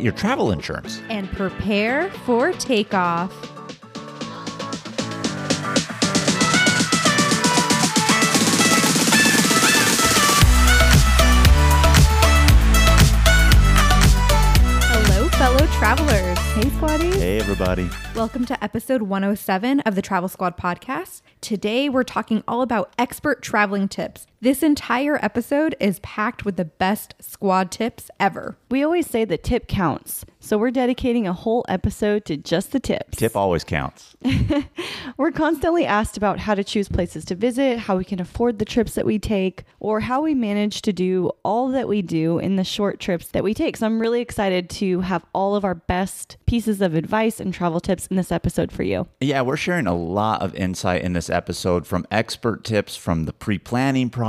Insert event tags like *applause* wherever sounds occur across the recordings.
your travel insurance. and prepare for takeoff. Hello, fellow travelers. Hey, squaddies. Hey, everybody. Welcome to episode 107 of the Travel Squad podcast. Today, we're talking all about expert traveling tips. This entire episode is packed with the best squad tips ever. We always say the tip counts. So we're dedicating a whole episode to just the tips. Tip always counts. *laughs* We're constantly asked about how to choose places to visit, how we can afford the trips that we take, or how we manage to do all that we do in the short trips that we take. So I'm really excited to have all of our best pieces of advice and travel tips in this episode for you. Yeah, we're sharing a lot of insight in this episode from expert tips from the pre planning process,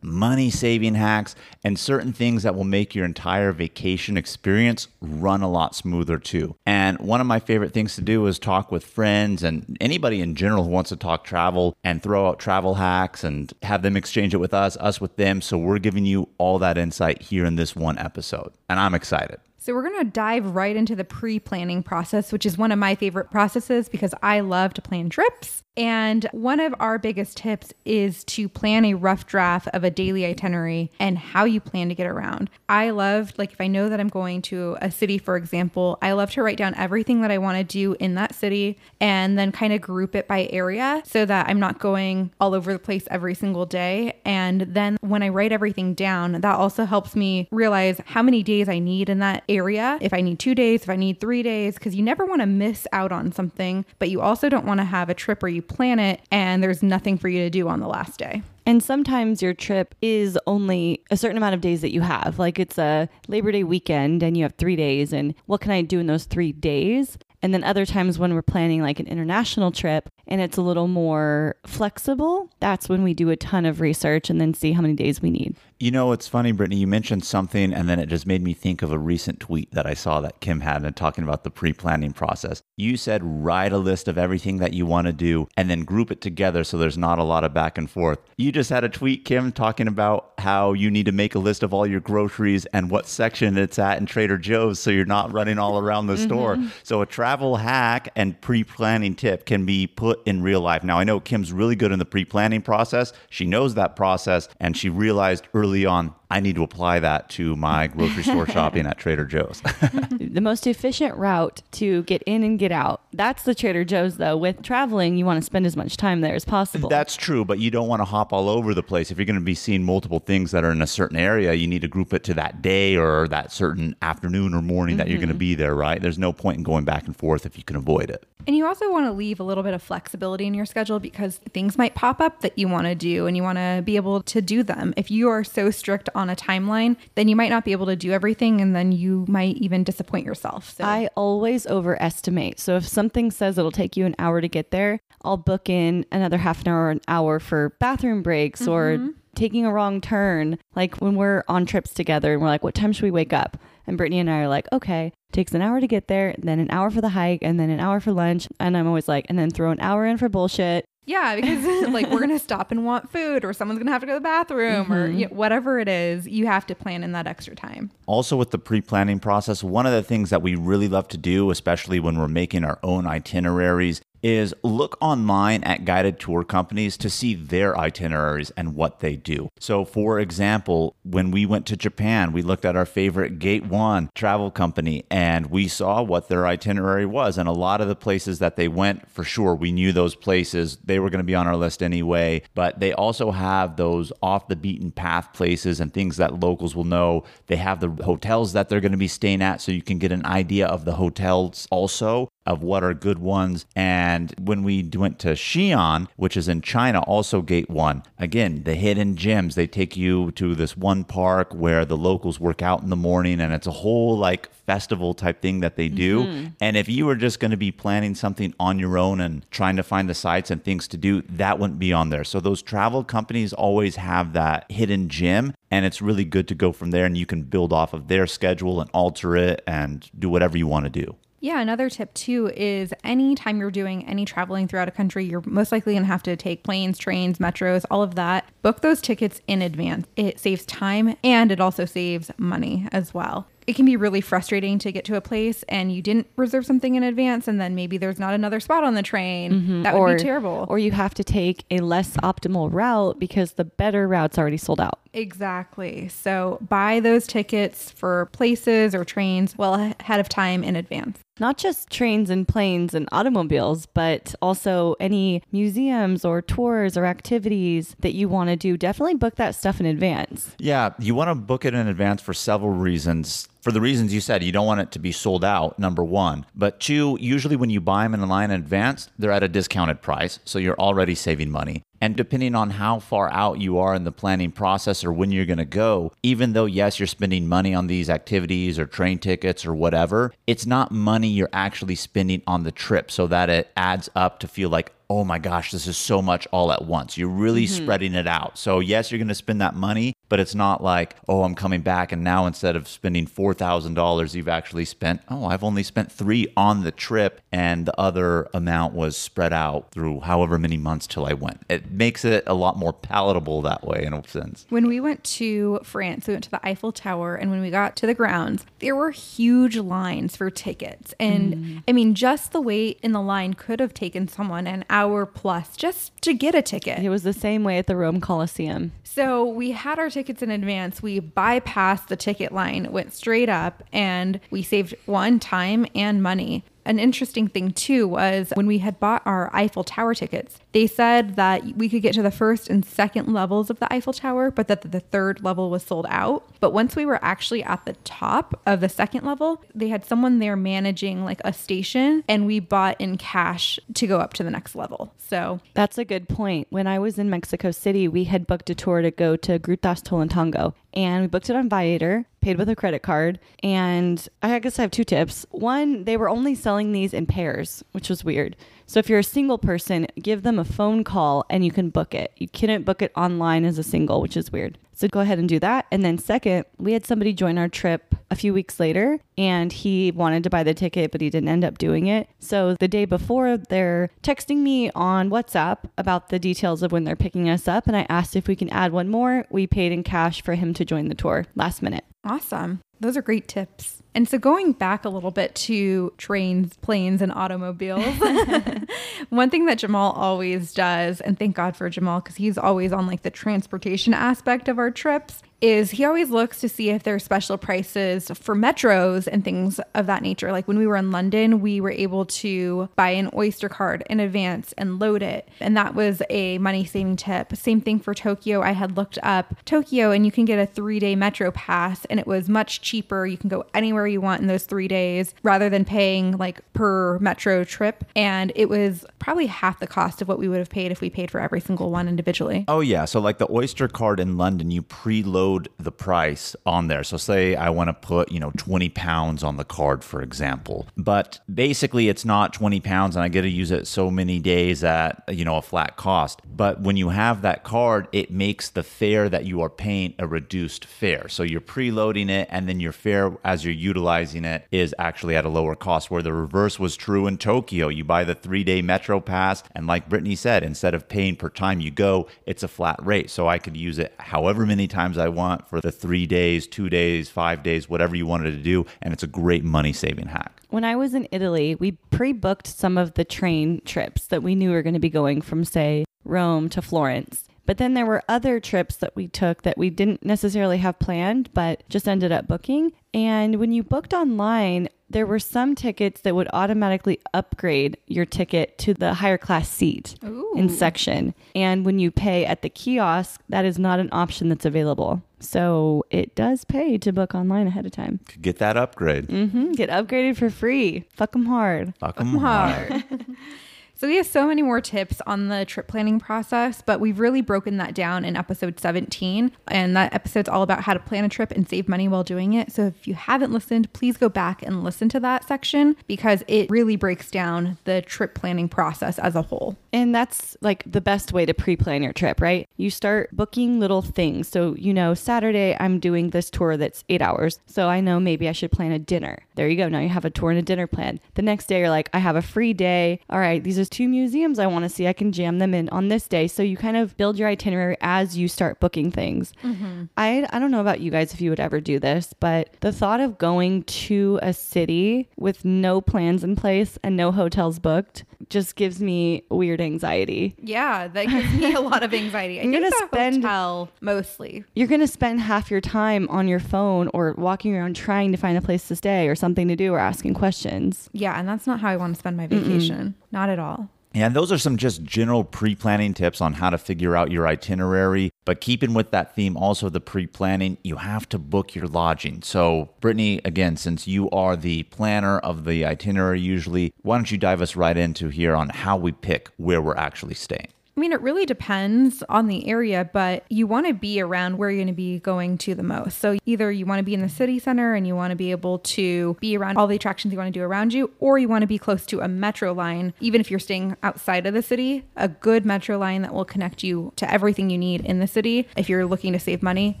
money saving hacks, and certain things that will make your entire vacation experience run a lot smoother too. And one of my favorite things to do is talk with friends and anybody in general who wants to talk travel and throw out travel hacks and have them exchange it with us, us with them. So we're giving you all that insight here in this one episode. And I'm excited. So, we're going to dive right into the pre planning process, which is one of my favorite processes because I love to plan trips. And one of our biggest tips is to plan a rough draft of a daily itinerary and how you plan to get around. I love, like, if I know that I'm going to a city, for example, I love to write down everything that I want to do in that city and then kind of group it by area so that I'm not going all over the place every single day. And then when I write everything down, that also helps me realize how many days I need in that area. If I need two days, if I need three days, because you never want to miss out on something, but you also don't want to have a trip where you plan it and there's nothing for you to do on the last day. And sometimes your trip is only a certain amount of days that you have. Like it's a Labor Day weekend and you have three days. And what can I do in those three days? And then other times when we're planning like an international trip and it's a little more flexible, that's when we do a ton of research and then see how many days we need. You know, it's funny, Brittany. You mentioned something, and then it just made me think of a recent tweet that I saw that Kim had and talking about the pre planning process. You said write a list of everything that you want to do and then group it together so there's not a lot of back and forth. You just had a tweet, Kim, talking about how you need to make a list of all your groceries and what section it's at in Trader Joe's so you're not running all around the store. Mm-hmm. So, a travel hack and pre planning tip can be put in real life. Now, I know Kim's really good in the pre planning process. She knows that process, and she realized early on, I need to apply that to my *laughs* grocery store shopping at Trader Joe's. *laughs* the most efficient route to get in and get out. That's the Trader Joe's, though. With traveling, you want to spend as much time there as possible. That's true, but you don't want to hop all over the place. If you're going to be seeing multiple things that are in a certain area, you need to group it to that day or that certain afternoon or morning that you're going to mm-hmm. be there, right? There's no point in going back and forth if you can avoid it. And you also want to leave a little bit of flexibility in your schedule because things might pop up that you want to do and you want to be able to do them. If you are so strict on a timeline, then you might not be able to do everything and then you might even disappoint yourself. So I always overestimate. So if something says it'll take you an hour to get there, I'll book in another half an hour or an hour for bathroom breaks or mm-hmm. taking a wrong turn. Like when we're on trips together and we're like, what time should we wake up? And Brittany and I are like, okay, takes an hour to get there, then an hour for the hike, and then an hour for lunch. And I'm always like, and then throw an hour in for bullshit. Yeah, because *laughs* like we're gonna *laughs* stop and want food, or someone's gonna have to go to the bathroom, or mm-hmm. you know, whatever it is, you have to plan in that extra time. Also, with the pre planning process, one of the things that we really love to do, especially when we're making our own itineraries, is look online at guided tour companies to see their itineraries and what they do. So, for example, when we went to Japan, we looked at our favorite Gate One travel company and we saw what their itinerary was. And a lot of the places that they went, for sure, we knew those places. They were going to be on our list anyway. But they also have those off the beaten path places and things that locals will know. They have the hotels that they're going to be staying at so you can get an idea of the hotels also of what are good ones and And when we went to Xi'an, which is in China, also gate one, again, the hidden gems, they take you to this one park where the locals work out in the morning and it's a whole like festival type thing that they do. Mm-hmm. And if you were just going to be planning something on your own and trying to find the sites and things to do, that wouldn't be on there. So those travel companies always have that hidden gem and it's really good to go from there and you can build off of their schedule and alter it and do whatever you want to do. Yeah, another tip too is anytime you're doing any traveling throughout a country, you're most likely going to have to take planes, trains, metros, all of that. Book those tickets in advance. It saves time and it also saves money as well. It can be really frustrating to get to a place and you didn't reserve something in advance and then maybe there's not another spot on the train. Mm-hmm. That would or be terrible. Or you have to take a less optimal route because the better route's already sold out. Exactly. So buy those tickets for places or trains well ahead of time in advance. Not just trains and planes and automobiles, but also any museums or tours or activities that you want to do. Definitely book that stuff in advance. Yeah, you want to book it in advance for several reasons. For the reasons you said, you don't want it to be sold out, number one. But two, usually when you buy them in line in advance, they're at a discounted price. So you're already saving money. And depending on how far out you are in the planning process or when you're going to go, even though, yes, you're spending money on these activities or train tickets or whatever, it's not money you're actually spending on the trip so that it adds up to feel like, oh my gosh, this is so much all at once. You're really mm-hmm. spreading it out. So, yes, you're going to spend that money, but it's not like, oh, I'm coming back and now instead of spending $4,000, you've actually spent, oh, I've only spent three on the trip and the other amount was spread out through however many months till I went. It makes it a lot more palatable that way in a sense. When we went to France, we went to the Eiffel Tower, and when we got to the grounds, there were huge lines for tickets. And mm. I mean, just the wait in the line could have taken someone an hour plus just to get a ticket. It was the same way at the Rome Coliseum. So we had our tickets in advance. We bypassed the ticket line, went straight up, and we saved one time and money. An interesting thing too was when we had bought our Eiffel Tower tickets, they said that we could get to the first and second levels of the Eiffel Tower, but that the third level was sold out. But once we were actually at the top of the second level, they had someone there managing like a station, and we bought in cash to go up to the next level. So That's a good point. When I was in Mexico City, we had booked a tour to go to Grutas Tolantongo and we booked it on Viator, paid with a credit card. And I guess I have two tips. One, they were only selling these in pairs, which was weird. So if you're a single person, give them a phone call and you can book it. You couldn't book it online as a single, which is weird. So go ahead and do that. And then second, we had somebody join our trip a few weeks later and he wanted to buy the ticket, but he didn't end up doing it. So the day before, they're texting me on WhatsApp about the details of when they're picking us up. And I asked if we can add one more. We paid in cash for him to join the tour last minute. Awesome. Those are great tips. And so going back a little bit to trains, planes, and automobiles, *laughs* one thing that Jamal always does, and thank God for Jamal because he's always on like the transportation aspect of our trips, is he always looks to see if there's special prices for metros and things of that nature. Like when we were in London, we were able to buy an Oyster card in advance and load it. And that was a money saving tip. Same thing for Tokyo. I had looked up Tokyo and you can get a three day metro pass and it was much cheaper. You can go anywhere you want in those three days rather than paying like per metro trip. And it was probably half the cost of what we would have paid if we paid for every single one individually. Oh yeah, so like the Oyster card in London, you preload the price on there. So say I want to put, you know, 20 pounds on the card, for example. But basically it's not 20 pounds and I get to use it so many days at, you know, a flat cost. But when you have that card, it makes the fare that you are paying a reduced fare. So you're preloading it and then your fare as you're utilizing it is actually at a lower cost where the reverse was true in Tokyo. You buy the 3-day metro pass and like Brittany said, instead of paying per time you go, it's a flat rate. So I could use it however many times I want for the 3 days, 2 days, 5 days, whatever you wanted to do and it's a great money saving hack. When I was in Italy, we pre booked some of the train trips that we knew were going to be going from, say, Rome to Florence. But then there were other trips that we took that we didn't necessarily have planned, but just ended up booking. And when you booked online, there were some tickets that would automatically upgrade your ticket to the higher class seat in section. And when you pay at the kiosk, that is not an option that's available. So it does pay to book online ahead of time. Get that upgrade. hmm Get upgraded for free. Fuck them hard. Fuck 'em hard. *laughs* So we have so many more tips on the trip planning process, but we've really broken that down in episode 17. And that episode's all about how to plan a trip and save money while doing it. So if you haven't listened, please go back and listen to that section because it really breaks down the trip planning process as a whole. And that's like the best way to pre plan your trip, right? You start booking little things. So, you know, Saturday, I'm doing this tour that's eight hours. So I know maybe I should plan a dinner. There you go. Now you have a tour and a dinner plan. The next day, you're like, I have a free day. All right, these are two museums I want to see. I can jam them in on this day. So you kind of build your itinerary as you start booking things. Mm-hmm. I, I don't know about you guys if you would ever do this, but the thought of going to a city with no plans in place and no hotels booked just gives me weird anxiety. Yeah, that gives me a lot of *laughs* anxiety. I I'm gonna spend- hotel mostly. You're going to spend half your time on your phone or walking around trying to find a place to stay or something to do or asking questions. Yeah, and that's not how I want to spend my vacation. Not at all. And those are some just general pre planning tips on how to figure out your itinerary. But keeping with that theme, also the pre planning, you have to book your lodging. So, Brittany, again, since you are the planner of the itinerary usually, why don't you dive us right into here on how we pick where we're actually staying? I mean, it really depends on the area, but you want to be around where you're going to be going to the most. So either you want to be in the city center and you want to be able to be around all the attractions you want to do around you, or you want to be close to a metro line, even if you're staying outside of the city, a good metro line that will connect you to everything you need in the city. If you're looking to save money,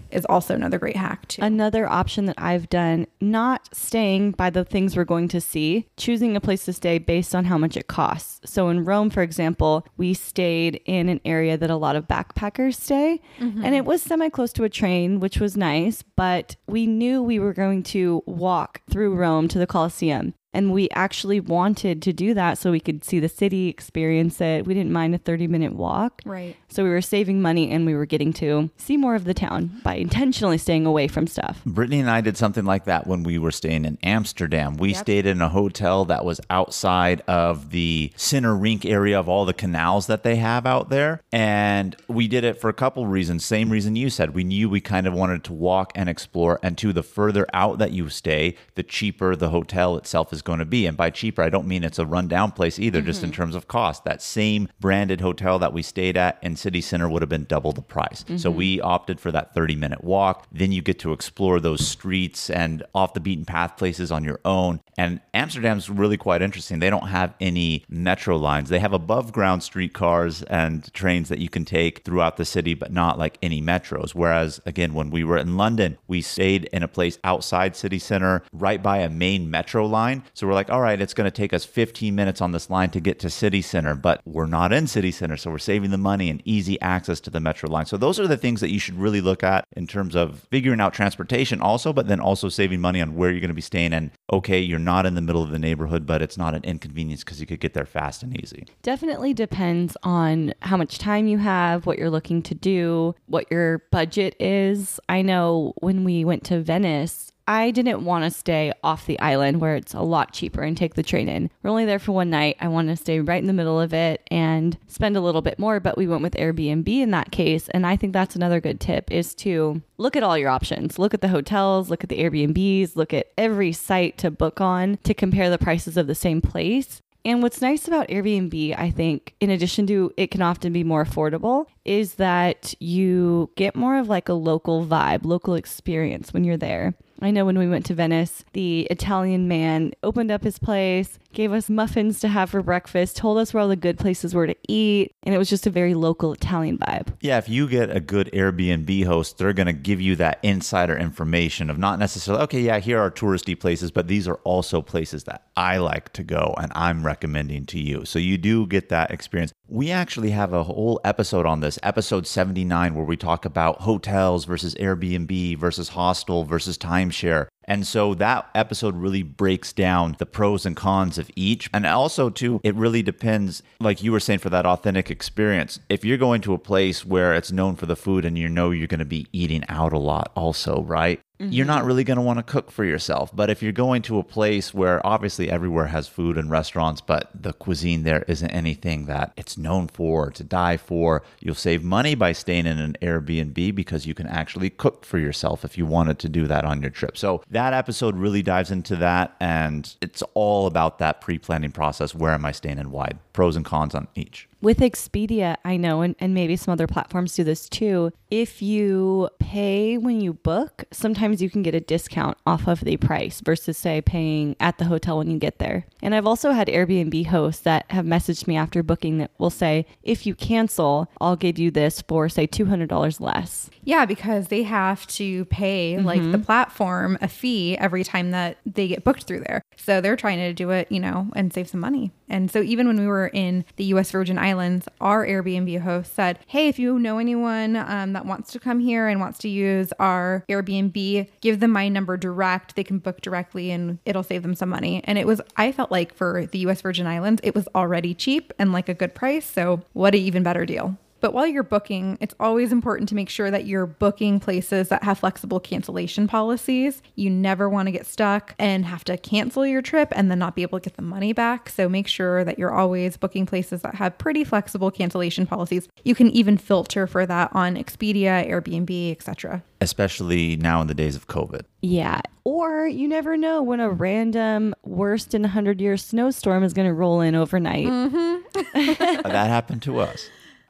is also another great hack too. Another option that I've done, not staying by the things we're going to see, choosing a place to stay based on how much it costs. So in Rome, for example, we stayed in an area that a lot of backpackers stay, mm-hmm. and it was semi close to a train, which was nice, but we knew we were going to walk through Rome to the Colosseum. And we actually wanted to do that so we could see the city, experience it. We didn't mind a 30 minute walk. right. So we were saving money and we were getting to see more of the town by intentionally staying away from stuff. Brittany and I did something like that when we were staying in Amsterdam. We stayed in a hotel that was outside of the center rink area of all the canals that they have out there. And we did it for a couple reasons. Same reason you said. We knew we kind of wanted to walk and explore. And to the further out that you stay, the cheaper the hotel itself is going to be. And by cheaper, I don't mean it's a rundown place either, just in mm-hmm. terms of cost. That same branded hotel that we stayed at in City Center would have been double the price. So mm-hmm. we opted for that 30 minute walk. Then you get to explore those streets and off the beaten path places on your own. And Amsterdam's really quite interesting. They don't have any metro lines. They have above ground streetcars and trains that you can take throughout the city, but not like any metros. Whereas, again, when we were in London, we stayed in a place outside city center, right by a main metro line. So we're like, all right, it's going to take us 15 minutes on this line to get to city center, but we're not in city center. So we're saving the money and easy access to the metro line. So those are the things that you should really look at in terms of figuring out transportation also, but then also saving money on where you're going to be staying. And okay, you're not in the middle of the neighborhood, but it's not an inconvenience because you could get there fast and easy. Definitely depends on how much time you have, what you're looking to do, what your budget is. I know when we went to Venice, I didn't want to stay off the island where it's a lot cheaper and take the train in. We're only there for one night. I wanted to stay right in the middle of it and spend a little bit more, but we went with Airbnb in that case. And I think that's another good tip is to look at all your options. Look at the hotels, look at the Airbnbs, look at every site to book on to compare the prices of the same place. And what's nice about Airbnb, I think, in addition to it can often be more affordable, is that you get more of like a local vibe, local experience when you're there. I know when we went to Venice, the Italian man opened up his place, gave us muffins to have for breakfast, told us where all the good places were to eat, and it was just a very local Italian vibe. Yeah, if you get a good Airbnb host, they're going to give you that insider information of not necessarily, okay, yeah, here are touristy places, but these are also places that I like to go and I'm recommending to you. So you do get that experience. We actually have a whole episode on this, episode 79, where we talk about hotels versus Airbnb versus hostel versus timeshare. And so that episode really breaks down the pros and cons of each. And also, too, it really depends, like you were saying, for that authentic experience. If you're going to a place where it's known for the food and you know you're going to be eating out a lot, also, right? You're mm-hmm. not really going to want to cook for yourself. But if you're going to a place where obviously everywhere has food and restaurants, but the cuisine there isn't anything that it's known for, to die for, you'll save money by staying in an Airbnb because you can actually cook for yourself if you wanted to do that on your trip. So that episode really dives into that. And it's all about that pre planning process. Where am I staying and why? Pros and cons on each. With Expedia, I know, and, and maybe some other platforms do this too. If you pay when you book, sometimes you can get a discount off of the price versus, say, paying at the hotel when you get there. And I've also had Airbnb hosts that have messaged me after booking that will say, if you cancel, I'll give you this for, say, $200 less. Yeah, because they have to pay like the mm-hmm. platform a fee every time that they get booked through there. So they're trying to do it, you know, and save some money. And so even when we were in the US Virgin Islands, our Airbnb host said, Hey, if you know anyone um, that wants to come here and wants to use our Airbnb, give them my number direct. They can book directly and it'll save them some money. And it was, I felt like for the US Virgin Islands, it was already cheap and like a good price. So what an even better deal. But while you're booking, it's always important to make sure that you're booking places that have flexible cancellation policies. You never want to get stuck and have to cancel your trip and then not be able to get the money back. So make sure that you're always booking places that have pretty flexible cancellation policies. You can even filter for that on Expedia, Airbnb, etc. Especially now in the days of COVID. Yeah. Or you never know when a random worst in a 100 year snowstorm is going to roll in overnight. Mm-hmm. *laughs* that happened to us.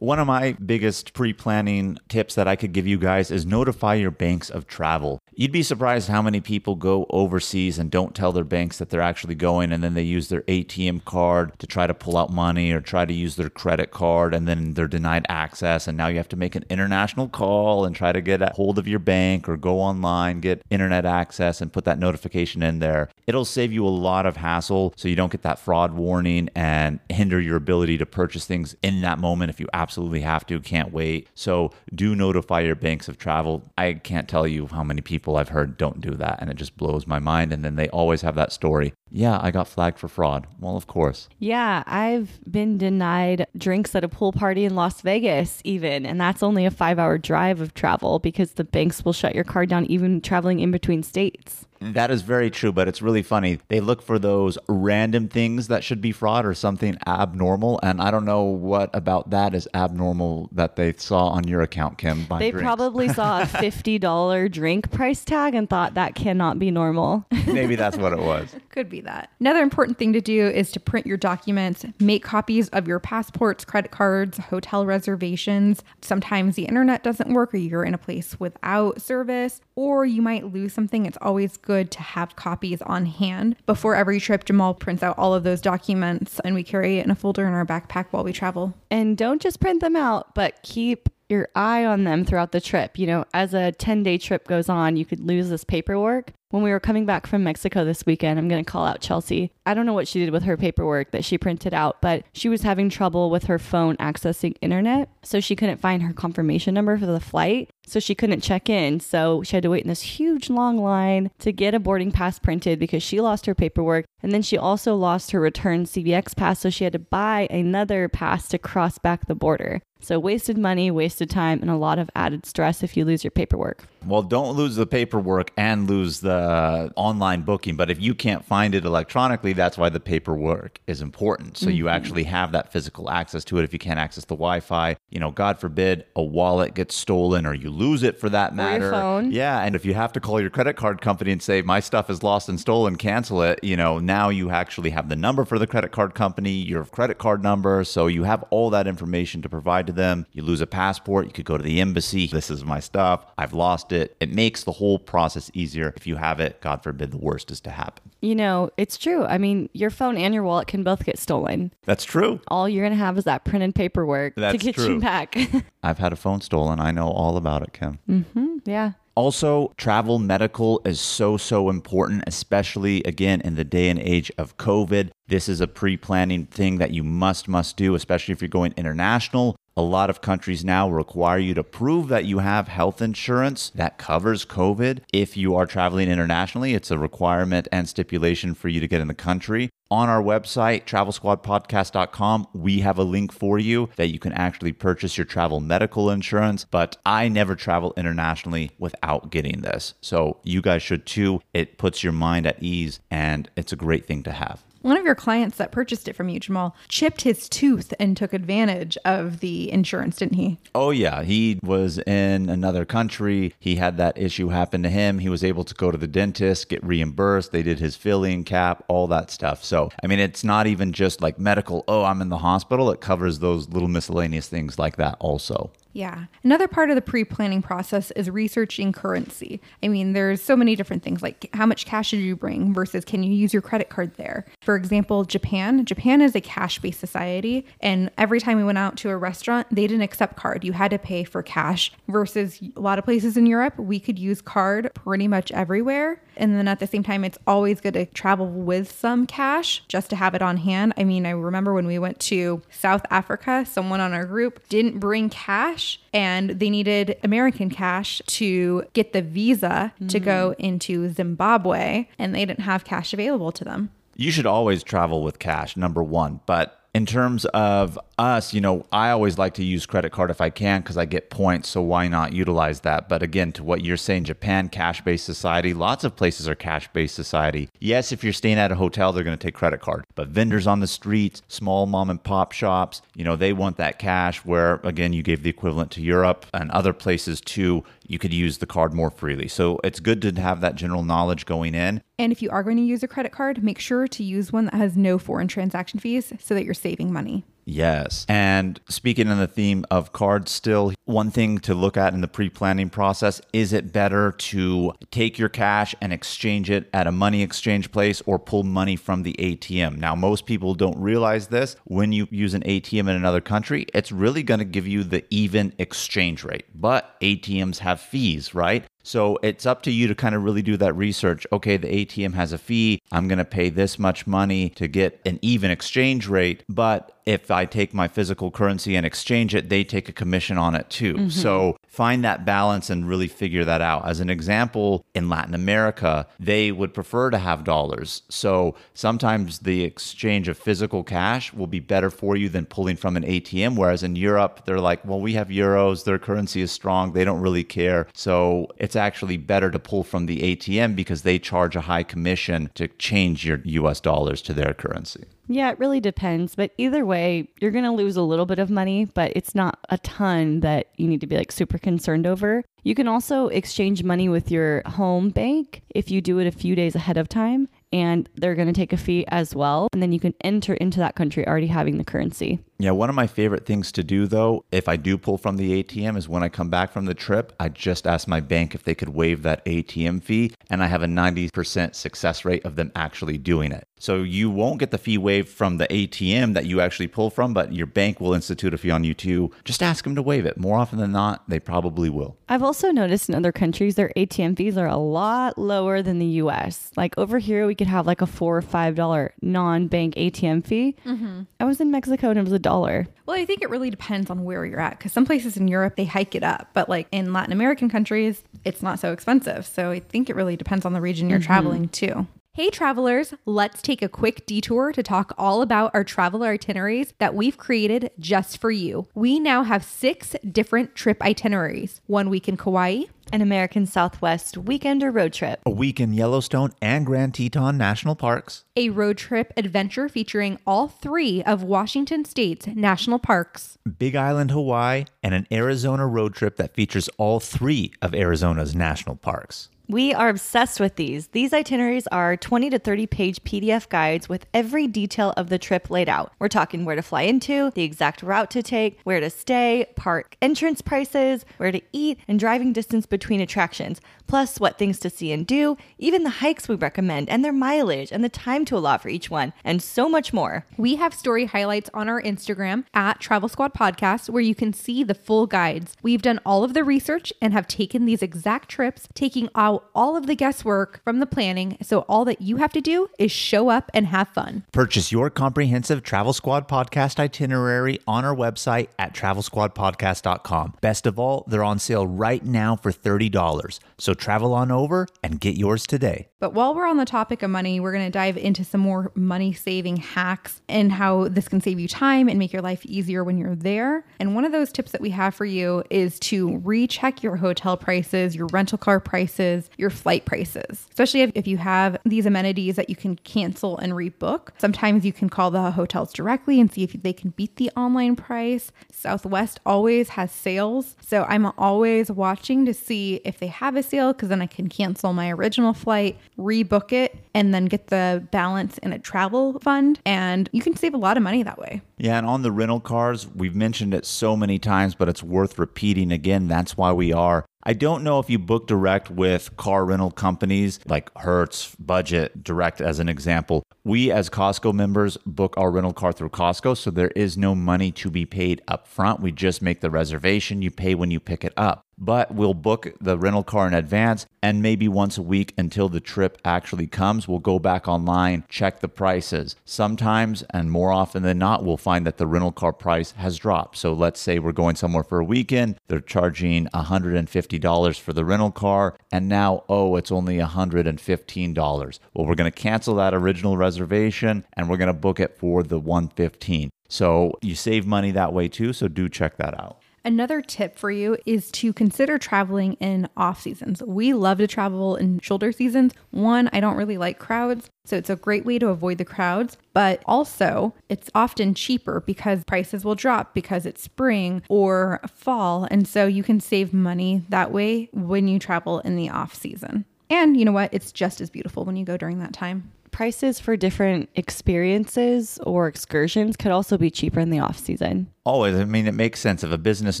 One of my biggest pre planning tips that I could give you guys is notify your banks of travel. You'd be surprised how many people go overseas and don't tell their banks that they're actually going, and then they use their ATM card to try to pull out money or try to use their credit card, and then they're denied access. And now you have to make an international call and try to get a hold of your bank or go online, get internet access, and put that notification in there. It'll save you a lot of hassle so you don't get that fraud warning and hinder your ability to purchase things in that moment if you absolutely have to, can't wait. So do notify your banks of travel. I can't tell you how many people I've heard don't do that, and it just blows my mind. And then they always have that story. Yeah, I got flagged for fraud. Well, of course. Yeah, I've been denied drinks at a pool party in Las Vegas, even, and that's only a five hour drive of travel because the banks will shut your card down even traveling in between states. That is very true, but it's really funny. They look for those random things that should be fraud or something abnormal, and I don't know what about that is abnormal that they saw on your account, Kim. They drinks. probably saw a *laughs* $50 drink price tag and thought that cannot be normal. maybe that's what it was. Could be that. Another important thing to do is to print your documents, make copies of your passports, credit cards, hotel reservations. Sometimes the internet doesn't work or you're in a place without service, or you might lose something. It's always good to have copies on hand. Before every trip, Jamal prints out all of those documents and we carry it in a folder in our backpack while we travel. And don't just print them out, but keep your eye on them throughout the trip. You know, as a 10 day trip goes on, you could lose this paperwork. When we were coming back from Mexico this weekend, I'm going to call out Chelsea. I don't know what she did with her paperwork that she printed out, but she was having trouble with her phone accessing internet. So she couldn't find her confirmation number for the flight. So she couldn't check in. So she had to wait in this huge long line to get a boarding pass printed because she lost her paperwork. And then she also lost her return CBX pass. So she had to buy another pass to cross back the border. So wasted money, wasted time, and a lot of added stress if you lose your paperwork. Well, don't lose the paperwork and lose the online booking. But if you can't find it electronically, that's why the paperwork is important. So you mm-hmm. actually have that physical access to it. If you can't access the Wi Fi, you know, God forbid a wallet gets stolen or you lose it for that your matter. phone. Yeah. And if you have to call your credit card company and say, my stuff is lost and stolen, cancel it, you know, now you actually have the number for the credit card company, your credit card number. So you have all that information to provide to them. You lose a passport, you could go to the embassy. This is my stuff. I've lost it. It makes the whole process easier. If you have it, God forbid the worst is to happen. You know, it's true. I mean, your phone and your wallet can both get stolen. That's true. All you're going to have is that printed paperwork to get true. you back. *laughs* I've had a phone stolen. I know all about it, Kim. Mm-hmm. yeah. Also, travel medical is so, so important, especially again in the day and age of COVID. This is a pre planning thing that you must, must do, especially if you're going international. A lot of countries now require you to prove that you have health insurance that covers COVID. If you are traveling internationally, it's a requirement and stipulation for you to get in the country. On our website, travelsquadpodcast.com, we have a link for you that you can actually purchase your travel medical insurance. But I never travel internationally without getting this. So you guys should too. It puts your mind at ease and it's a great thing to have. One of your clients that purchased it from you, Jamal, chipped his tooth and took advantage of the insurance, didn't he? Oh, yeah. He was in another country. He had that issue happen to him. He was able to go to the dentist, get reimbursed. They did his filling cap, all that stuff. So, I mean, it's not even just like medical, oh, I'm in the hospital. It covers those little miscellaneous things like that also. Yeah. Another part of the pre planning process is researching currency. I mean, there's so many different things like how much cash did you bring versus can you use your credit card there? For example, Japan. Japan is a cash based society. And every time we went out to a restaurant, they didn't accept card. You had to pay for cash versus a lot of places in Europe, we could use card pretty much everywhere. And then at the same time, it's always good to travel with some cash just to have it on hand. I mean, I remember when we went to South Africa, someone on our group didn't bring cash and they needed American cash to get the visa mm. to go into Zimbabwe and they didn't have cash available to them. You should always travel with cash, number one. But in terms of us, you know, I always like to use credit card if I can because I get points. So why not utilize that? But again, to what you're saying, Japan, cash based society, lots of places are cash based society. Yes, if you're staying at a hotel, they're going to take credit card. But vendors on the streets, small mom and pop shops, you know, they want that cash where, again, you gave the equivalent to Europe and other places too. You could use the card more freely. So it's good to have that general knowledge going in. And if you are going to use a credit card, make sure to use one that has no foreign transaction fees so that you're saving money. Yes. And speaking on the theme of cards, still, one thing to look at in the pre planning process is it better to take your cash and exchange it at a money exchange place or pull money from the ATM? Now, most people don't realize this. When you use an ATM in another country, it's really going to give you the even exchange rate. But ATMs have fees, right? So it's up to you to kind of really do that research. Okay, the ATM has a fee. I'm going to pay this much money to get an even exchange rate. But if I take my physical currency and exchange it, they take a commission on it too. Mm-hmm. So find that balance and really figure that out. As an example, in Latin America, they would prefer to have dollars. So sometimes the exchange of physical cash will be better for you than pulling from an ATM. Whereas in Europe, they're like, well, we have euros, their currency is strong, they don't really care. So it's actually better to pull from the ATM because they charge a high commission to change your US dollars to their currency. Yeah, it really depends. But either way, you're going to lose a little bit of money, but it's not a ton that you need to be like super concerned over. You can also exchange money with your home bank if you do it a few days ahead of time and they're going to take a fee as well. And then you can enter into that country already having the currency. Yeah, one of my favorite things to do though, if I do pull from the ATM, is when I come back from the trip, I just ask my bank if they could waive that ATM fee, and I have a 90% success rate of them actually doing it. So you won't get the fee waived from the ATM that you actually pull from, but your bank will institute a fee on you too. Just ask them to waive it. More often than not, they probably will. I've also noticed in other countries their ATM fees are a lot lower than the US. Like over here, we could have like a four or five dollar non-bank ATM fee. Mm-hmm. I was in Mexico and it was a dollar. Well, I think it really depends on where you're at because some places in Europe they hike it up, but like in Latin American countries, it's not so expensive. So I think it really depends on the region you're mm-hmm. traveling to. Hey, travelers, let's take a quick detour to talk all about our travel itineraries that we've created just for you. We now have six different trip itineraries one week in Kauai, an American Southwest weekend or road trip, a week in Yellowstone and Grand Teton National Parks, a road trip adventure featuring all three of Washington State's national parks, Big Island, Hawaii, and an Arizona road trip that features all three of Arizona's national parks. We are obsessed with these. These itineraries are 20 to 30 page PDF guides with every detail of the trip laid out. We're talking where to fly into, the exact route to take, where to stay, park entrance prices, where to eat, and driving distance between attractions, plus what things to see and do, even the hikes we recommend and their mileage and the time to allot for each one, and so much more. We have story highlights on our Instagram at Travel Squad Podcast where you can see the full guides. We've done all of the research and have taken these exact trips, taking out all of the guesswork from the planning. So all that you have to do is show up and have fun. Purchase your comprehensive Travel Squad podcast itinerary on our website at travelsquadpodcast.com. Best of all, they're on sale right now for $30. So travel on over and get yours today. But while we're on the topic of money, we're going to dive into some more money saving hacks and how this can save you time and make your life easier when you're there. And one of those tips that we have for you is to recheck your hotel prices, your rental car prices, your flight prices, especially if, if you have these amenities that you can cancel and rebook. Sometimes you can call the hotels directly and see if they can beat the online price. Southwest always has sales. So I'm always watching to see if they have a sale because then I can cancel my original flight, rebook it, and then get the balance in a travel fund. And you can save a lot of money that way. Yeah, and on the rental cars, we've mentioned it so many times, but it's worth repeating again. That's why we are. I don't know if you book direct with car rental companies like Hertz, Budget, Direct as an example. We as Costco members book our rental car through Costco, so there is no money to be paid up front. We just make the reservation, you pay when you pick it up but we'll book the rental car in advance and maybe once a week until the trip actually comes we'll go back online check the prices. Sometimes and more often than not we'll find that the rental car price has dropped. So let's say we're going somewhere for a weekend they're charging $150 for the rental car and now oh it's only $115 well we're going to cancel that original reservation and we're going to book it for the 115 so you save money that way too so do check that out Another tip for you is to consider traveling in off seasons. We love to travel in shoulder seasons. One, I don't really like crowds, so it's a great way to avoid the crowds, but also it's often cheaper because prices will drop because it's spring or fall. And so you can save money that way when you travel in the off season. And you know what? It's just as beautiful when you go during that time prices for different experiences or excursions could also be cheaper in the off season. Always. I mean, it makes sense. If a business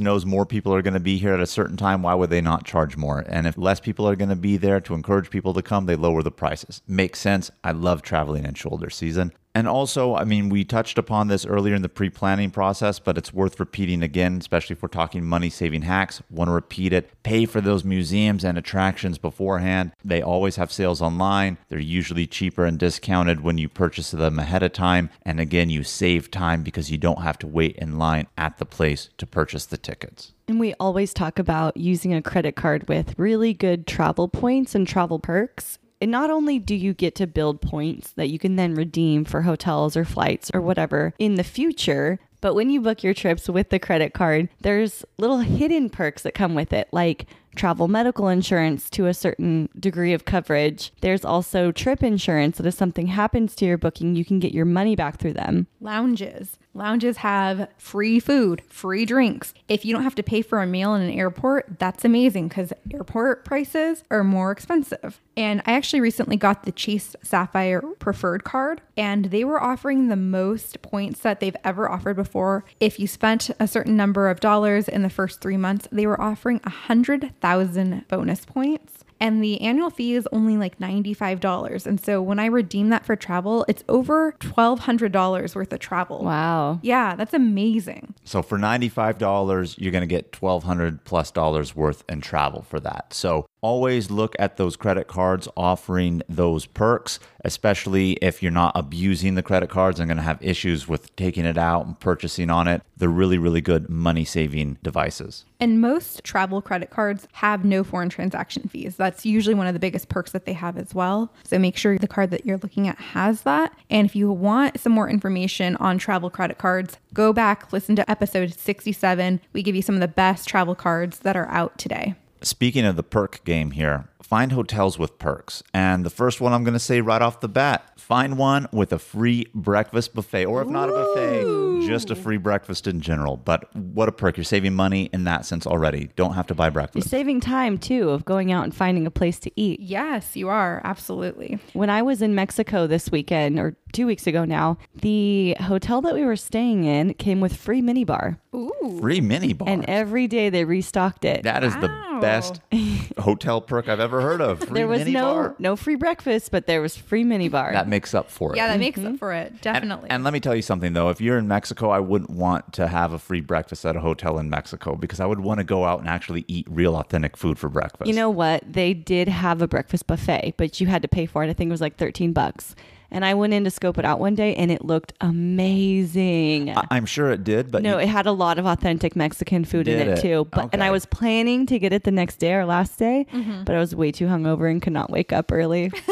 knows more people are going to be here at a certain time, why would they not charge more? And if less people are going to be there to encourage people to come, they lower the prices. Makes sense. I love traveling in shoulder season. And also, I mean, we touched upon this earlier in the pre planning process, but it's worth repeating again, especially if we're talking money saving hacks. Want to repeat it. Pay for those museums and attractions beforehand. They always have sales online. They're usually cheaper and discounted when you purchase them ahead of time. And again, you save time because you don't have to wait in line at the place to purchase the tickets. And we always talk about using a credit card with really good travel points and travel perks. And not only do you get to build points that you can then redeem for hotels or flights or whatever in the future, but when you book your trips with the credit card, there's little hidden perks that come with it, like travel medical insurance to a certain degree of coverage. There's also trip insurance that if something happens to your booking, you can get your money back through them. Lounges. Lounges have free food, free drinks. If you don't have to pay for a meal in an airport, that's amazing because airport prices are more expensive. And I actually recently got the Chase Sapphire Preferred card, and they were offering the most points that they've ever offered before. If you spent a certain number of dollars in the first three months, they were offering a hundred thousand bonus points and the annual fee is only like $95. And so when I redeem that for travel, it's over $1,200 worth of travel. Wow. Yeah, that's amazing. So for $95, you're going to get 1200 plus dollars worth in travel for that. So always look at those credit cards offering those perks, especially if you're not abusing the credit cards and going to have issues with taking it out and purchasing on it. They're really, really good money saving devices. And most travel credit cards have no foreign transaction fees. That's usually one of the biggest perks that they have as well. So make sure the card that you're looking at has that. And if you want some more information on travel credit cards, go back, listen to episode 67. We give you some of the best travel cards that are out today. Speaking of the perk game here, find hotels with perks. And the first one I'm going to say right off the bat find one with a free breakfast buffet, or if not a buffet, just a free breakfast in general. But what a perk. You're saving money in that sense already. Don't have to buy breakfast. You're saving time too of going out and finding a place to eat. Yes, you are. Absolutely. When I was in Mexico this weekend, or two weeks ago now, the hotel that we were staying in came with free minibar. Ooh. Free mini bar. And every day they restocked it. that is the best *laughs* hotel perk I've ever heard of. Free there was mini no bar. no free breakfast, but there was free minibar. That makes up for it. Yeah, that makes Mm-hmm. up for it. And- Definitely. And, let me tell you something though. If you're in Mexico, I wouldn't want to have a free breakfast at a hotel in Mexico because I would want to go out and actually eat real authentic food for breakfast. You know what? They did have a breakfast buffet, but you had to pay for it. I think it was like 13 bucks. And I went in to scope it out one day and it looked amazing. I- I'm sure it did, but no, you- it had a lot of authentic Mexican food in it, it? too. But and I was planning to get it the next day or last day, mm-hmm. but I was way too hungover and could not wake up early. *laughs*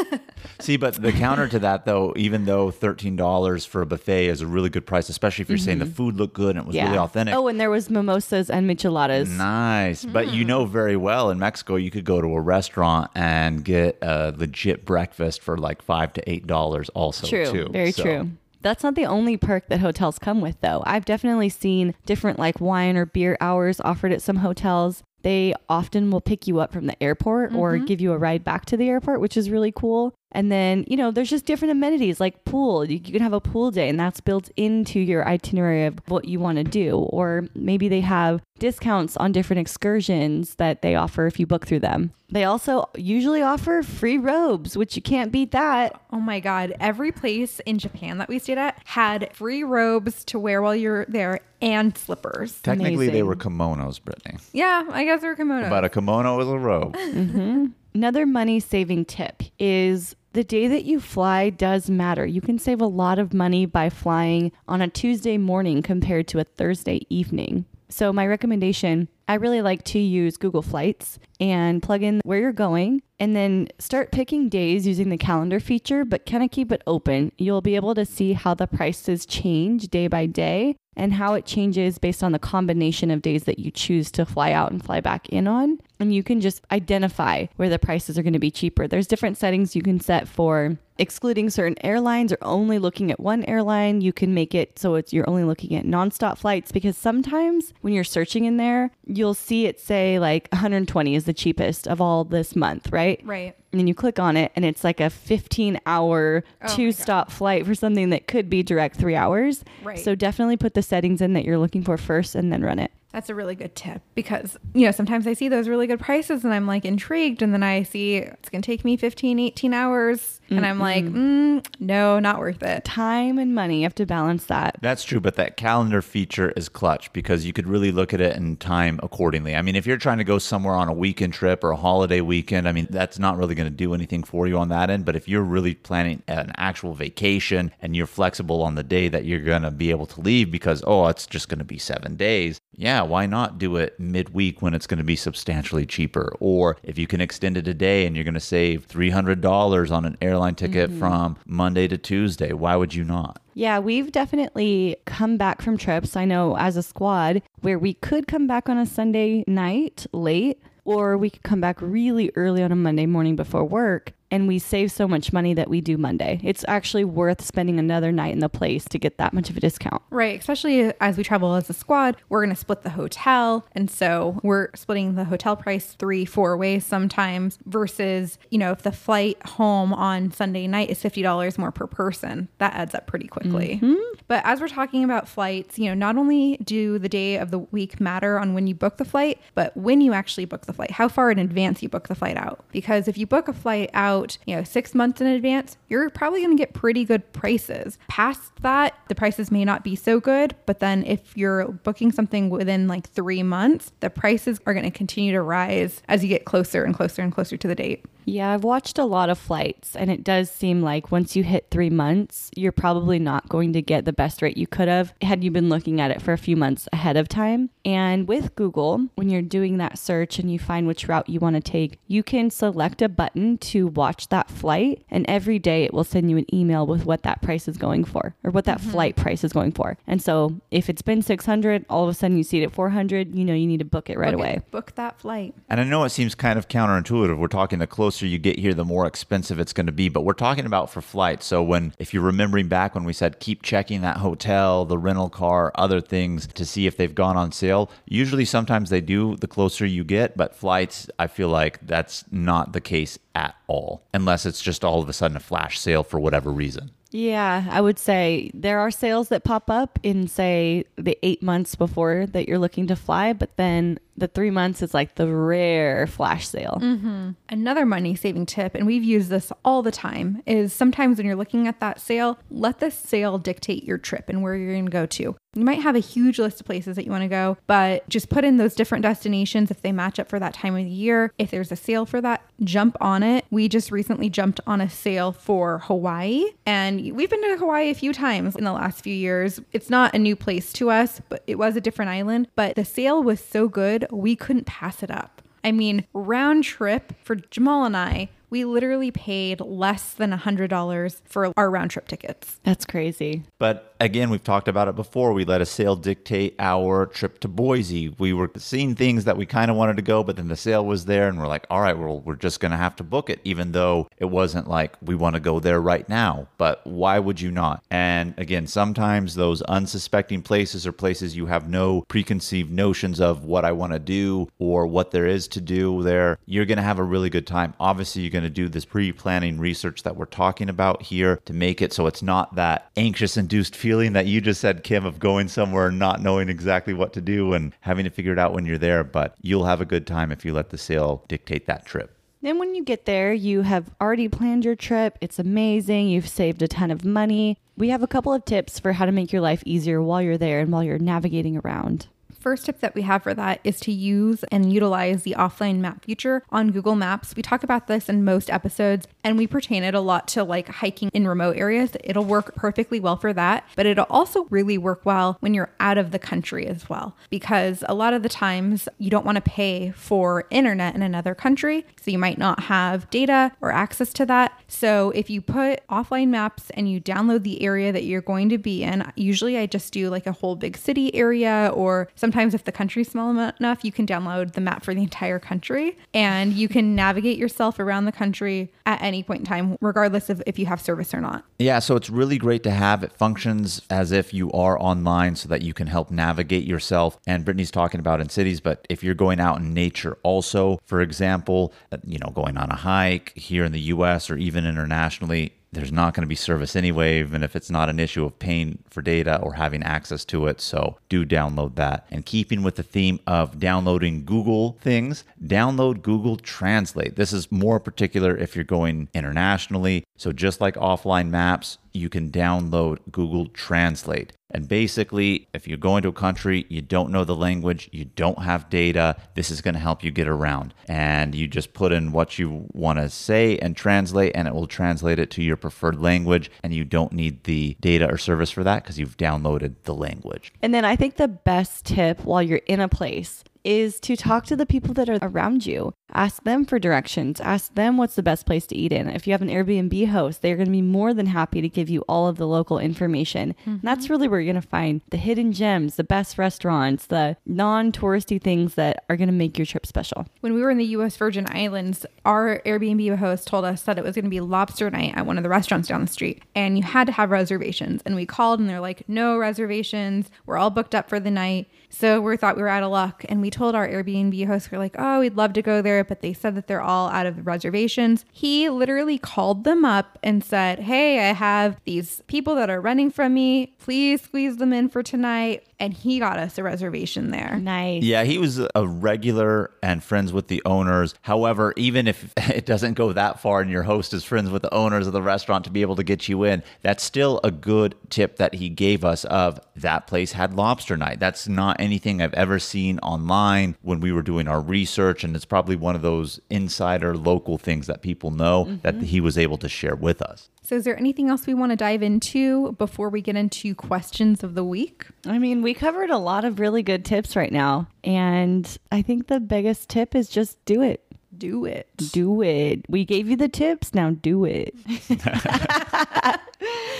See, but the counter to that, though, even though thirteen dollars for a buffet is a really good price, especially if you're saying the food looked good and it was really authentic. Oh, and there was mimosas and micheladas. Nice, but Mm. you know very well in Mexico you could go to a restaurant and get a legit breakfast for like five to eight dollars. Also, True. too. Very So- true. That's not the only perk that hotels come with, though. I've definitely seen different like wine or beer hours offered at some hotels. They often will pick you up from the airport or give you a ride back to the airport, which is really cool. And then, you know, there's just different amenities like pool. You, you can have a pool day, and that's built into your itinerary of what you want to do. Or maybe they have discounts on different excursions that they offer if you book through them. They also usually offer free robes, which you can't beat that. Oh my God. Every place in Japan that we stayed at had free robes to wear while you're there and slippers. Technically, they were kimonos, Brittany, Yeah, I guess they're kimonos. but a kimono is a robe. Mm-hmm. Another money saving tip is the day that you fly does matter. You can save a lot of money by flying on a Tuesday morning compared to a Thursday evening. So, my recommendation I really like to use Google Flights and plug in where you're going and then start picking days using the calendar feature, but kind of keep it open. You'll be able to see how the prices change day by day and how it changes based on the combination of days that you choose to fly out and fly back in on. And you can just identify where the prices are going to be cheaper. There's different settings you can set for excluding certain airlines or only looking at one airline. You can make it so it's you're only looking at nonstop flights because sometimes when you're searching in there, you'll see it say like 120 is the cheapest of all this month, right? right. And then you click on it and it's like a 15 hour Oh two stop flight for something that could be direct three hours. Right. So definitely put the settings in that you're looking for first and then run it. That's a really good tip because, you know, sometimes I see those really good prices and I'm like intrigued. And then I see it's going to take me 15, 18 hours. And I'm like, mm, no, not worth it. Time and money, you have to balance that. That's true, but that calendar feature is clutch because you could really look at it and time accordingly. I mean, if you're trying to go somewhere on a weekend trip or a holiday weekend, I mean, that's not really going to do anything for you on that end. But if you're really planning an actual vacation and you're flexible on the day that you're going to be able to leave because, oh, it's just going to be seven days, yeah, why not do it midweek when it's going to be substantially cheaper? Or if you can extend it a day and you're going to save $300 on an airline ticket mm-hmm. from Monday to Tuesday, why would you not? Yeah, we've definitely come back from trips, I know as a squad, where we could come back on a Sunday night late, or we could come back really early on a Monday morning before work. And we save so much money that we do Monday. It's actually worth spending another night in the place to get that much of a discount. Right. Especially as we travel as a squad, we're going to split the hotel. And so we're splitting the hotel price three, four ways sometimes versus, you know, if the flight home on Sunday night is $50 more per person, that adds up pretty quickly. Mm-hmm. But as we're talking about flights, you know, not only do the day of the week matter on when you book the flight, but when you actually book the flight, how far in advance you book the flight out. Because if you book a flight out, you know, six months in advance, you're probably going to get pretty good prices. Past that, the prices may not be so good. But then if you're booking something within like three months, the prices are going to continue to rise as you get closer and closer and closer to the date. Yeah, I've watched a lot of flights, and it does seem like once you hit three months, you're probably not going to get the best rate you could have had you been looking at it for a few months ahead of time. And with Google, when you're doing that search and you find which route you want to take, you can select a button to watch that flight, and every day it will send you an email with what that price is going for or what that mm-hmm. flight price is going for. And so if it's been 600, all of a sudden you see it at 400, you know you need to book it right Book it. away. Book that flight. And I know it seems kind of counterintuitive. We're talking the closer you get here, the more expensive it's going to be. But we're talking about for flights. So when, if you're remembering back when we said keep checking that hotel, the rental car, other things to see if they've gone on sale. Usually, sometimes they do the closer you get. But flights, I feel like that's not the case at all, unless it's just all of a sudden a flash sale for whatever reason. Yeah, I would say there are sales that pop up in, say, the eight months before that you're looking to fly, but then The three months is like the rare flash sale. Mm-hmm. Another money saving tip, and we've used this all the time, is sometimes when you're looking at that sale, let the sale dictate your trip and where you're going to go to. You might have a huge list of places that you want to go, but just put in those different destinations if they match up for that time of the year. If there's a sale for that, jump on it. We just recently jumped on a sale for Hawaii, and we've been to Hawaii a few times in the last few years. It's not a new place to us, but it was a different island. But the sale was so good, we couldn't pass it up. I mean, round trip for Jamal and I, we literally paid less than $100 for our round trip tickets. That's crazy. But again, we've talked about it before. We let a sale dictate our trip to Boise. We were seeing things that we kind of wanted to go, but then the sale was there, and we're like, all right, well, we're just going to have to book it, even though it wasn't like we want to go there right now. But why would you not? And again, sometimes those unsuspecting places are places you have no preconceived notions of what I want to do or what there is to do there. You're going to have a really good time. Obviously, you're going to do this pre planning research that we're talking about here to make it so it's not that anxious induced feeling that you just said, Kim, of going somewhere and not knowing exactly what to do and having to figure it out when you're there. But you'll have a good time if you let the sale dictate that trip. Then when you get there, you have already planned your trip. It's amazing. You've saved a ton of money. We have a couple of tips for how to make your life easier while you're there and while you're navigating around. First tip that we have for that is to use and utilize the offline map feature on Google Maps. We talk about this in most episodes and we pertain it a lot to like hiking in remote areas. It'll work perfectly well for that, but it'll also really work well when you're out of the country as well, because a lot of the times you don't want to pay for internet in another country. So you might not have data or access to that. So if you put offline maps and you download the area that you're going to be in, usually I just do like a whole big city area or some sometimes if the country's small enough, you can download the map for the entire country and you can navigate yourself around the country at any point in time, regardless of if you have service or not. Yeah, so it's really great to have. It functions as if you are online so that you can help navigate yourself. And Brittany's talking about in cities, but if you're going out in nature also, for example, uh, you know, going on a hike here in the US or even internationally, there's not going to be service anyway, even if it's not an issue of paying for data or having access to it. So do download that. And keeping with the theme of downloading Google things, download Google Translate. This is more particular if you're going internationally. So just like offline maps, you can download Google Translate. And basically, if you go into a country, you don't know the language, you don't have data, this is going to help you get around. And you just put in what you want to say and translate, and it will translate it to your preferred language. And you don't need the data or service for that because you've downloaded the language. And then I think the best tip while you're in a place is to talk to the people that are around you. Ask them for directions. Ask them what's the best place to eat in. If you have an Airbnb host, they're going to be more than happy to give you all of the local information. Mm-hmm. That's really where you're going to find the hidden gems, the best restaurants, the non touristy things that are going to make your trip special. When we were in the US Virgin Islands, our Airbnb host told us that it was going to be lobster night at one of the restaurants down the street. And you had to have reservations. And we called and they're like, no reservations. We're all booked up for the night. So we thought we were out of luck. And we told our Airbnb host, we're like, oh, we'd love to go there, but they said that they're all out of reservations. He literally called them up and said, hey, I have these people that are running from me. Please squeeze them in for tonight and he got us a reservation there. Nice. Yeah, he was a regular and friends with the owners. However, even if *laughs* it doesn't go that far and your host is friends with the owners of the restaurant to be able to get you in, that's still a good tip that he gave us of that place had lobster night. That's not anything I've ever seen online when we were doing our research and it's probably one of those insider local things that people know mm-hmm. that he was able to share with us. So, is there anything else we want to dive into before we get into questions of the week? I mean, we covered a lot of really good tips right now. And I think the biggest tip is just do it. Do it. Do it. We gave you the tips. Now do it. *laughs*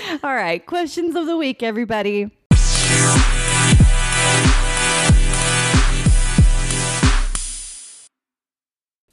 *laughs* All right. Questions of the week, everybody.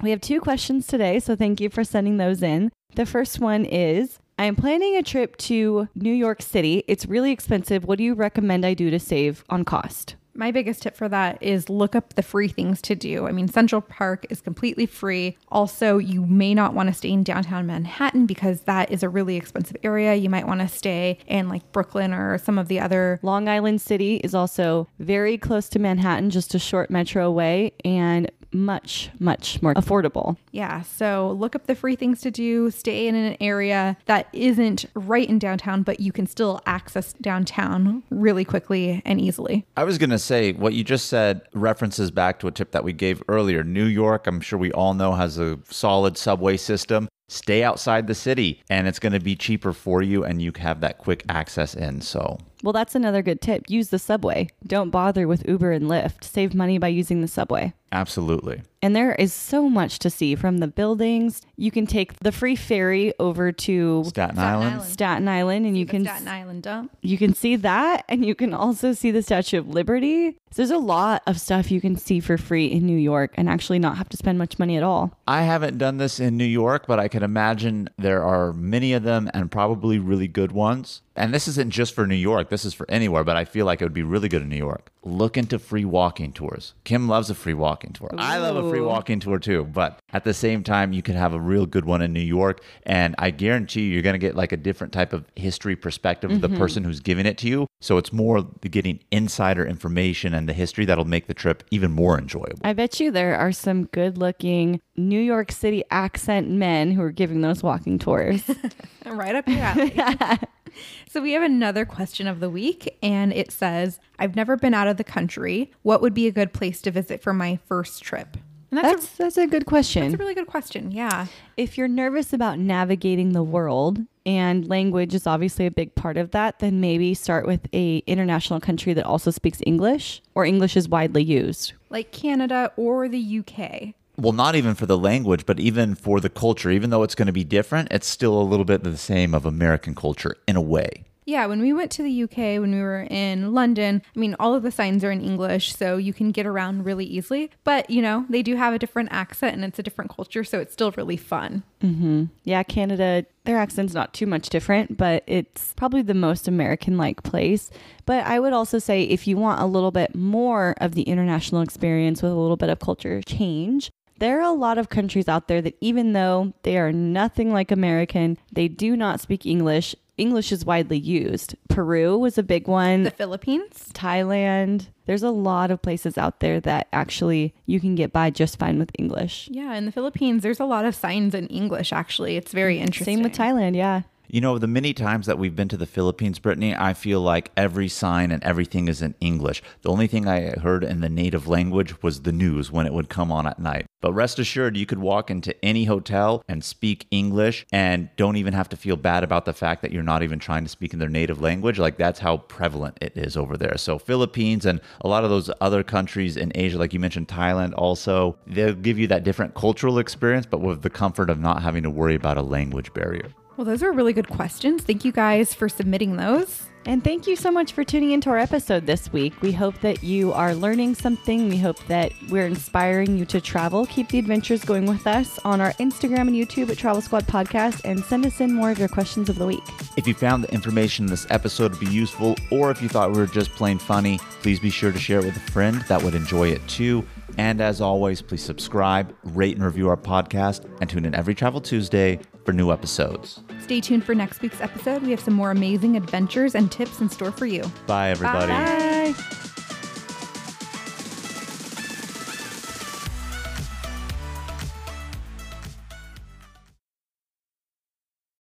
We have two questions today, so thank you for sending those in. The first one is I am planning a trip to New York City. It's really expensive. What do you recommend I do to save on cost? My biggest tip for that is look up the free things to do. I mean, Central Park is completely free. Also, you may not want to stay in downtown Manhattan because that is a really expensive area. You might want to stay in like Brooklyn or some of the other. Long Island City is also very close to Manhattan, just a short metro away, and much, much more affordable. Yeah, so look up the free things to do, stay in an area that isn't right in downtown, but you can still access downtown really quickly and easily. I was going to say what you just said references back to a tip that we gave earlier. New York, I'm sure we all know, has a solid subway system. Stay outside the city and it's going to be cheaper for you and you have that quick access in. So, Well, that's another good tip. Use the subway. Don't bother with Uber and Lyft. Save money by using the subway. absolutely. And there is so much to see from the buildings. You can take the free ferry over to Staten, Staten Island. Island. Staten Island and you can Staten Island dump. you can see that and you can also see the Statue of Liberty. So there's a lot of stuff you can see for free in New York and actually not have to spend much money at all. I haven't done this in New York, but I can imagine there are many of them and probably really good ones. And this isn't just for New York, this is for anywhere, but I feel like it would be really good in New York. Look into free walking tours. Kim loves a free walking tour. I love a free walking tour too, but at the same time, you can have a real good one in New York. And I guarantee you, you're going to get like a different type of history perspective of the mm-hmm. person who's giving it to you. So it's more the getting insider information and the history that'll make the trip even more enjoyable. I bet you there are some good looking New York City accent men who are giving those walking tours. *laughs* Right up your alley. *laughs* so we have another question of the week, and it says, "I've never been out of the country. What would be a good place to visit for my first trip?" And that's, that's that's a good question. that's a really good question. Yeah. if you're nervous about navigating the world and language is obviously a big part of that, then maybe start with a international country that also speaks English or English is widely used. Like Canada or the UK. Well, not even for the language, but even for the culture, even though it's going to be different, it's still a little bit the same of American culture in a way. Yeah, when we went to the UK, when we were in London, I mean, all of the signs are in English, so you can get around really easily. But, you know, they do have a different accent and it's a different culture, so it's still really fun. Mm-hmm. Yeah, Canada, their accent's not too much different, but it's probably the most American like place. But I would also say if you want a little bit more of the international experience with a little bit of culture change, there are a lot of countries out there that even though they are nothing like American, they do not speak English. English is widely used. Peru was a big one. The Philippines? Thailand. There's a lot of places out there that actually you can get by just fine with English. Yeah, in the Philippines, there's a lot of signs in English, actually. It's very interesting. Same with Thailand, yeah. You know, the many times that we've been to the Philippines, Brittany, I feel like every sign and everything is in English. The only thing I heard in the native language was the news when it would come on at night. But rest assured, you could walk into any hotel and speak English and don't even have to feel bad about the fact that you're not even trying to speak in their native language. Like, that's how prevalent it is over there. So, Philippines and a lot of those other countries in Asia, like you mentioned, Thailand also, they'll give you that different cultural experience, but with the comfort of not having to worry about a language barrier. Well, those are really good questions. Thank you guys for submitting those. And thank you so much for tuning into our episode this week. We hope that you are learning something. We hope that we're inspiring you to travel. Keep the adventures going with us on our Instagram and YouTube at Travel Squad Podcast and send us in more of your questions of the week. If you found the information in this episode to be useful, or if you thought we were just plain funny, please be sure to share it with a friend that would enjoy it too. And as always, please subscribe, rate, and review our podcast, and tune in every Travel Tuesday for new episodes. Stay tuned for next week's episode. We have some more amazing adventures and tips in store for you. Bye, everybody. Bye.